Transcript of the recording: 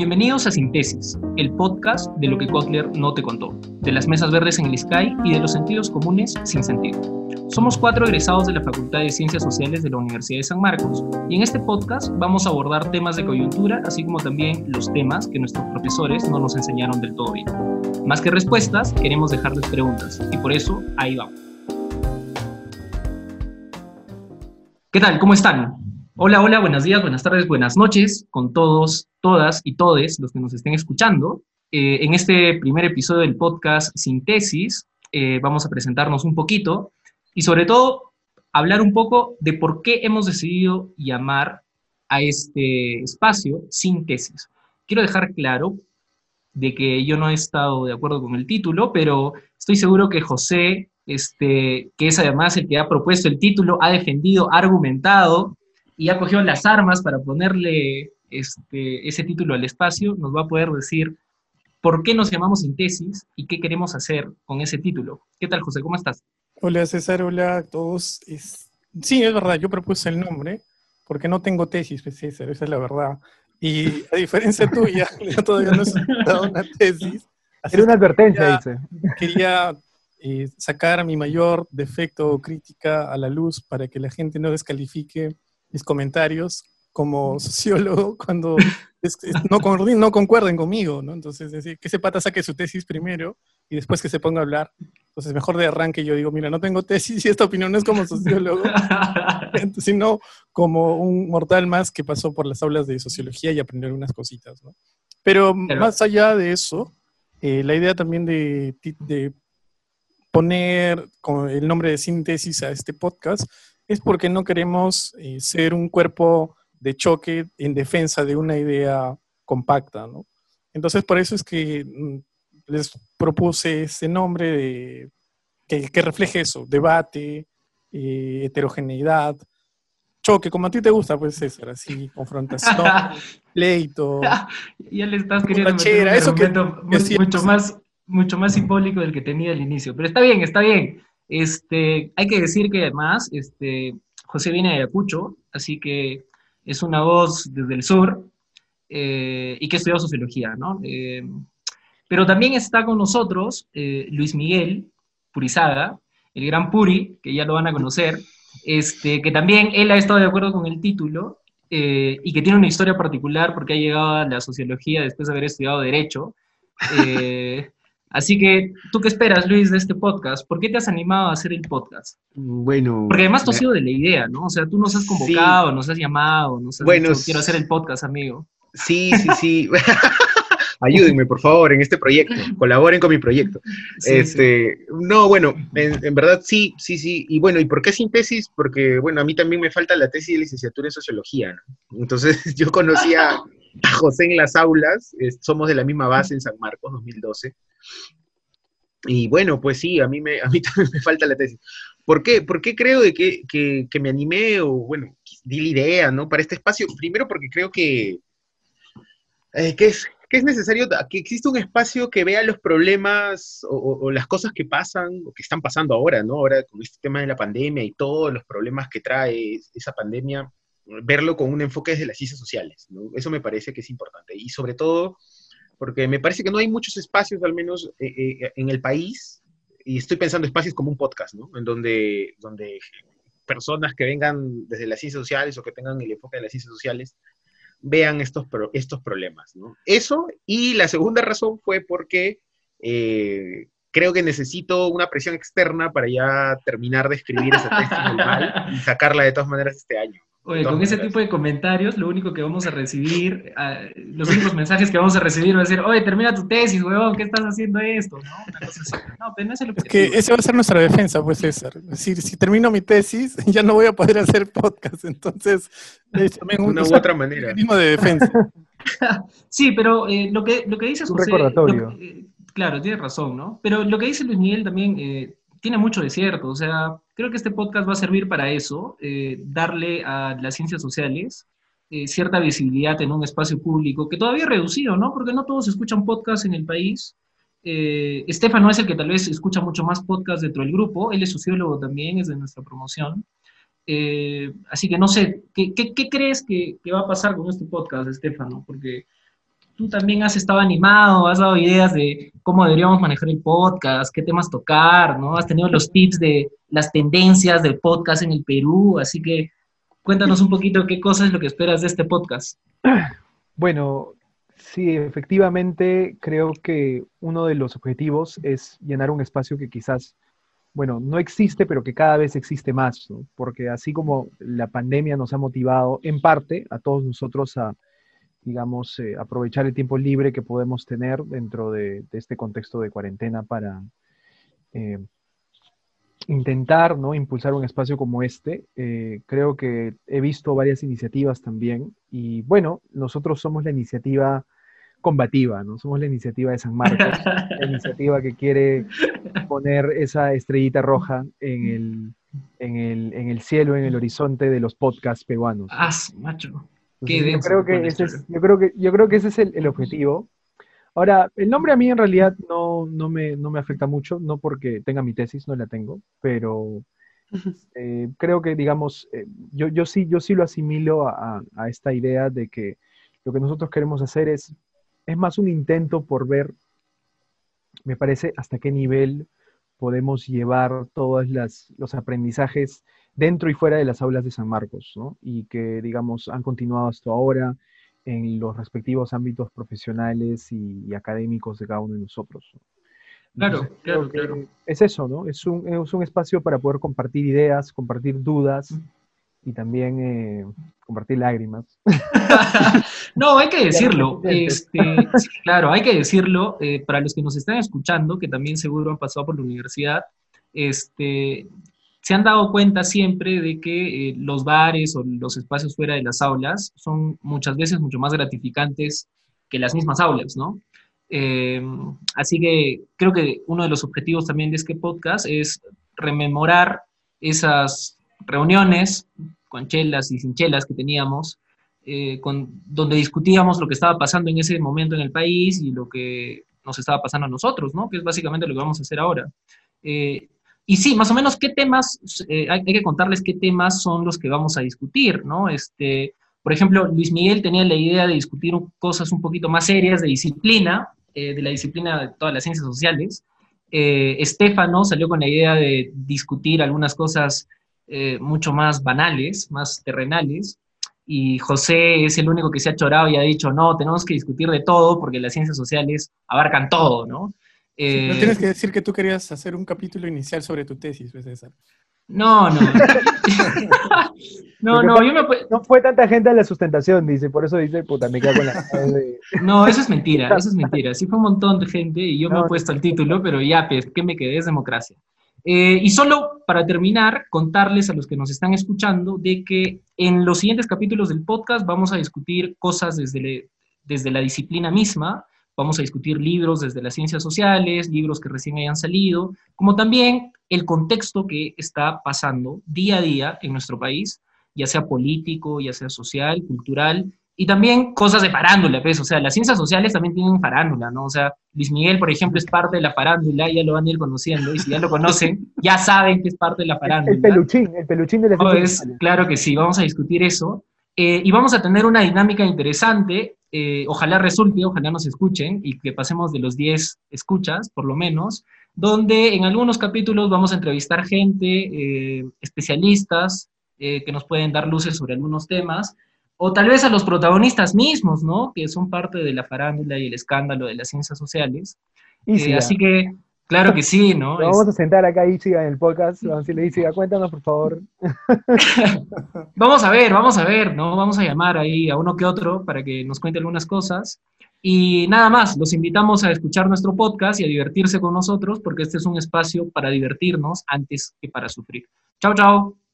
Bienvenidos a Sintesis, el podcast de lo que Kotler no te contó, de las mesas verdes en el Sky y de los sentidos comunes sin sentido. Somos cuatro egresados de la Facultad de Ciencias Sociales de la Universidad de San Marcos y en este podcast vamos a abordar temas de coyuntura, así como también los temas que nuestros profesores no nos enseñaron del todo bien. Más que respuestas, queremos dejarles preguntas y por eso ahí vamos. ¿Qué tal? ¿Cómo están? Hola, hola, buenos días, buenas tardes, buenas noches con todos, todas y todes los que nos estén escuchando. Eh, en este primer episodio del podcast Sintesis eh, vamos a presentarnos un poquito y sobre todo hablar un poco de por qué hemos decidido llamar a este espacio Sintesis. Quiero dejar claro de que yo no he estado de acuerdo con el título, pero estoy seguro que José, este, que es además el que ha propuesto el título, ha defendido, argumentado y ha cogido las armas para ponerle este, ese título al espacio, nos va a poder decir por qué nos llamamos Sintesis y qué queremos hacer con ese título. ¿Qué tal, José? ¿Cómo estás? Hola, César. Hola a todos. Sí, es verdad, yo propuse el nombre porque no tengo tesis, pues, César, esa es la verdad. Y a diferencia tuya, yo todavía no he dado una tesis. Era una advertencia, dice. Quería eh, sacar mi mayor defecto o crítica a la luz para que la gente no descalifique mis comentarios como sociólogo cuando no, no, concuerden conmigo, ¿no? Entonces, decir, que ese pata saque su tesis primero y después que se ponga a hablar. Entonces, mejor de arranque yo digo, mira, no tengo tesis y esta opinión no es como sociólogo, sino como un mortal más que pasó por las aulas de sociología y aprendió unas cositas, ¿no? Pero, más allá de eso, eh, la idea también de, de poner con el nombre de síntesis a este podcast es porque no queremos eh, ser un cuerpo de choque en defensa de una idea compacta, ¿no? Entonces, por eso es que mm, les propuse ese nombre de, que, refleje eso, debate, eh, heterogeneidad, choque, como a ti te gusta, pues César, así, confrontación, pleito. ya le estás queriendo meter un eso que, mucho, más, mucho más simbólico del que tenía al inicio, pero está bien, está bien. Este, hay que decir que además, este, José viene de Ayacucho, así que es una voz desde el sur eh, y que estudió sociología, ¿no? Eh, pero también está con nosotros eh, Luis Miguel Purizaga, el gran Puri, que ya lo van a conocer, este, que también él ha estado de acuerdo con el título y que tiene una historia particular porque ha llegado a la sociología después de haber estudiado Derecho. Así que, ¿tú qué esperas, Luis, de este podcast? ¿Por qué te has animado a hacer el podcast? Bueno. Porque además tú has sido de la idea, ¿no? O sea, tú nos has convocado, nos has llamado, nos has bueno, dicho, quiero hacer el podcast, amigo. Sí, sí, sí. Ayúdenme, por favor, en este proyecto. Colaboren con mi proyecto. este, No, bueno, en, verdad sí, sí, sí. Y bueno, ¿y por qué sin tesis? Porque, bueno, a mí también me falta la tesis de licenciatura en sociología, ¿no? Entonces, yo conocía a José en las aulas, somos de la misma base en San Marcos, 2012. Y bueno, pues sí, a mí, me, a mí también me falta la tesis. ¿Por qué? ¿Por qué creo de que, que, me animé o, bueno, di la idea, ¿no? Para este espacio. Primero porque creo que, eh, que, es, que es necesario que exista un espacio que vea los problemas o, las cosas que pasan o que están pasando ahora, ¿no? Ahora con este tema de la pandemia y todos los problemas que trae esa pandemia, verlo con un enfoque desde las ciencias sociales, ¿no? Eso me parece que es importante. Y sobre todo porque me parece que no hay muchos espacios, al menos eh, eh, en el país, y estoy pensando espacios como un podcast, ¿no? En donde, donde personas que vengan desde las ciencias sociales o que tengan el enfoque de las ciencias sociales vean estos, estos problemas. Eso, y la segunda razón fue porque eh, creo que necesito una presión externa para ya terminar de escribir esa tesis y sacarla de todas maneras este año. Oye, con ese tipo de comentarios, lo único que vamos a recibir, los únicos mensajes que vamos a recibir va a ser, oye, termina tu tesis, huevón, ¿qué estás haciendo esto? ¿No? Una cosa así. No, pero no es el Es que esa va a ser nuestra defensa, pues, César. Es decir, si termino mi tesis, ya no voy a poder hacer podcast. Entonces, es también una u otra manera. Un de defensa. sí, pero eh, lo, que, lo que dices, un recordatorio. Eh, claro, tienes razón, ¿no? Pero lo que dice Luis Miguel también eh, tiene mucho de cierto. O sea, creo que este podcast va a servir para eso, eh, darle a las ciencias sociales eh, cierta visibilidad en un espacio público que todavía es reducido, ¿no? Porque no todos escuchan podcast en el país. Eh, es el que tal vez escucha mucho más podcast dentro del grupo, él es sociólogo también, es de nuestra promoción. así que no sé, ¿qué, qué, crees que, que, va a pasar con este podcast, Estefano? Porque tú también has estado animado, has dado ideas de cómo deberíamos manejar el podcast, qué temas tocar, ¿no? Has tenido los tips de las tendencias del podcast en el Perú, así que cuéntanos un poquito qué cosa es lo que esperas de este podcast. Bueno, sí, efectivamente creo que uno de los objetivos es llenar un espacio que quizás, bueno, no existe, pero que cada vez existe más, porque así como la pandemia nos ha motivado en parte a todos nosotros a, digamos, eh, aprovechar el tiempo libre que podemos tener dentro de, este contexto de cuarentena para eh, intentar ¿no? impulsar un espacio como este. Eh, creo que he visto varias iniciativas también y bueno, nosotros somos la iniciativa combativa, ¿no? Somos la iniciativa de San Marcos, la iniciativa que quiere poner esa estrellita roja en el, en el, en el cielo, en el horizonte de los podcasts peruanos. Ah, macho. Yo, creo que ese es, yo, creo que, yo creo que ese es el, el, objetivo. Ahora, el nombre a mí en realidad no, no, me, no me afecta mucho, no porque tenga mi tesis, no la tengo, pero eh, creo que, digamos, eh, yo, yo, sí, yo sí lo asimilo a, a, esta idea de que lo que nosotros queremos hacer es, es más un intento por ver, me parece, hasta qué nivel podemos llevar todos los aprendizajes dentro y fuera de las aulas de San Marcos, ¿no? Y que, digamos, han continuado hasta ahora en los respectivos ámbitos profesionales y, académicos de cada uno de nosotros. claro, claro, claro. Es eso, ¿no? Es un, es un, espacio para poder compartir ideas, compartir dudas y también eh, compartir lágrimas. no, hay que decirlo. Este, claro, hay que decirlo. Eh, para los que nos están escuchando, que también seguro han pasado por la universidad, este, se han dado cuenta siempre de que eh, los bares o los espacios fuera de las aulas son muchas veces mucho más gratificantes que las mismas aulas, ¿no? así que creo que uno de los objetivos también de este podcast es rememorar esas reuniones con chelas y sin chelas que teníamos, eh, con, donde discutíamos lo que estaba pasando en ese momento en el país y lo que nos estaba pasando a nosotros, ¿no? Que es básicamente lo que vamos a hacer ahora. Eh, y sí, más o menos qué temas, eh, hay, que contarles qué temas son los que vamos a discutir, ¿no? Este, por ejemplo, Luis Miguel tenía la idea de discutir cosas un poquito más serias de disciplina, de la disciplina de todas las ciencias sociales. Estefano salió con la idea de discutir algunas cosas eh, mucho más banales, más terrenales, y José es el único que se ha chorado y ha dicho, no, tenemos que discutir de todo porque las ciencias sociales abarcan todo, ¿no? Eh, tienes que decir que tú querías hacer un capítulo inicial sobre tu tesis, pues, César. No, no. no, no, yo me... No fue tanta gente a la sustentación, dice, por eso dice, puta, me cago en la... no, eso es mentira, eso es mentira. Sí fue un montón de gente y yo me he puesto el título, pero ya, pues, ¿qué me quedé? Es democracia. Eh, y solo para terminar, contarles a los que nos están escuchando de que en los siguientes capítulos del podcast vamos a discutir cosas desde, desde la disciplina misma, vamos a discutir libros desde las ciencias sociales, libros que recién hayan salido, como también el contexto que está pasando día a día en nuestro país, ya sea político, ya sea social, cultural, y también cosas de farándula, pues, o sea, las ciencias sociales también tienen farándula, ¿no? O sea, Luis Miguel, por ejemplo, es parte de la farándula, ya lo van a ir conociendo, y si ya lo conocen, ya saben que es parte de la farándula. El, peluchín, el peluchín de la pues, Claro que sí, vamos a discutir eso. Eh, y vamos a tener una dinámica interesante, eh, ojalá resulte, ojalá nos escuchen, y que pasemos de los 10 escuchas, por lo menos, donde en algunos capítulos vamos a entrevistar gente, eh, especialistas, que nos pueden dar luces sobre algunos temas, o tal vez a los protagonistas mismos, ¿no? Que son parte de la farándula y el escándalo de las ciencias sociales. Eh, así que, claro que sí, ¿no? vamos a sentar acá Isiga en el podcast, vamos a decirle, cuéntanos, por favor. vamos a ver, vamos a ver, ¿no? Vamos a llamar ahí a uno que otro para que nos cuente algunas cosas. Y nada más, los invitamos a escuchar nuestro podcast y a divertirse con nosotros, porque este es un espacio para divertirnos antes que para sufrir. Chao, chao.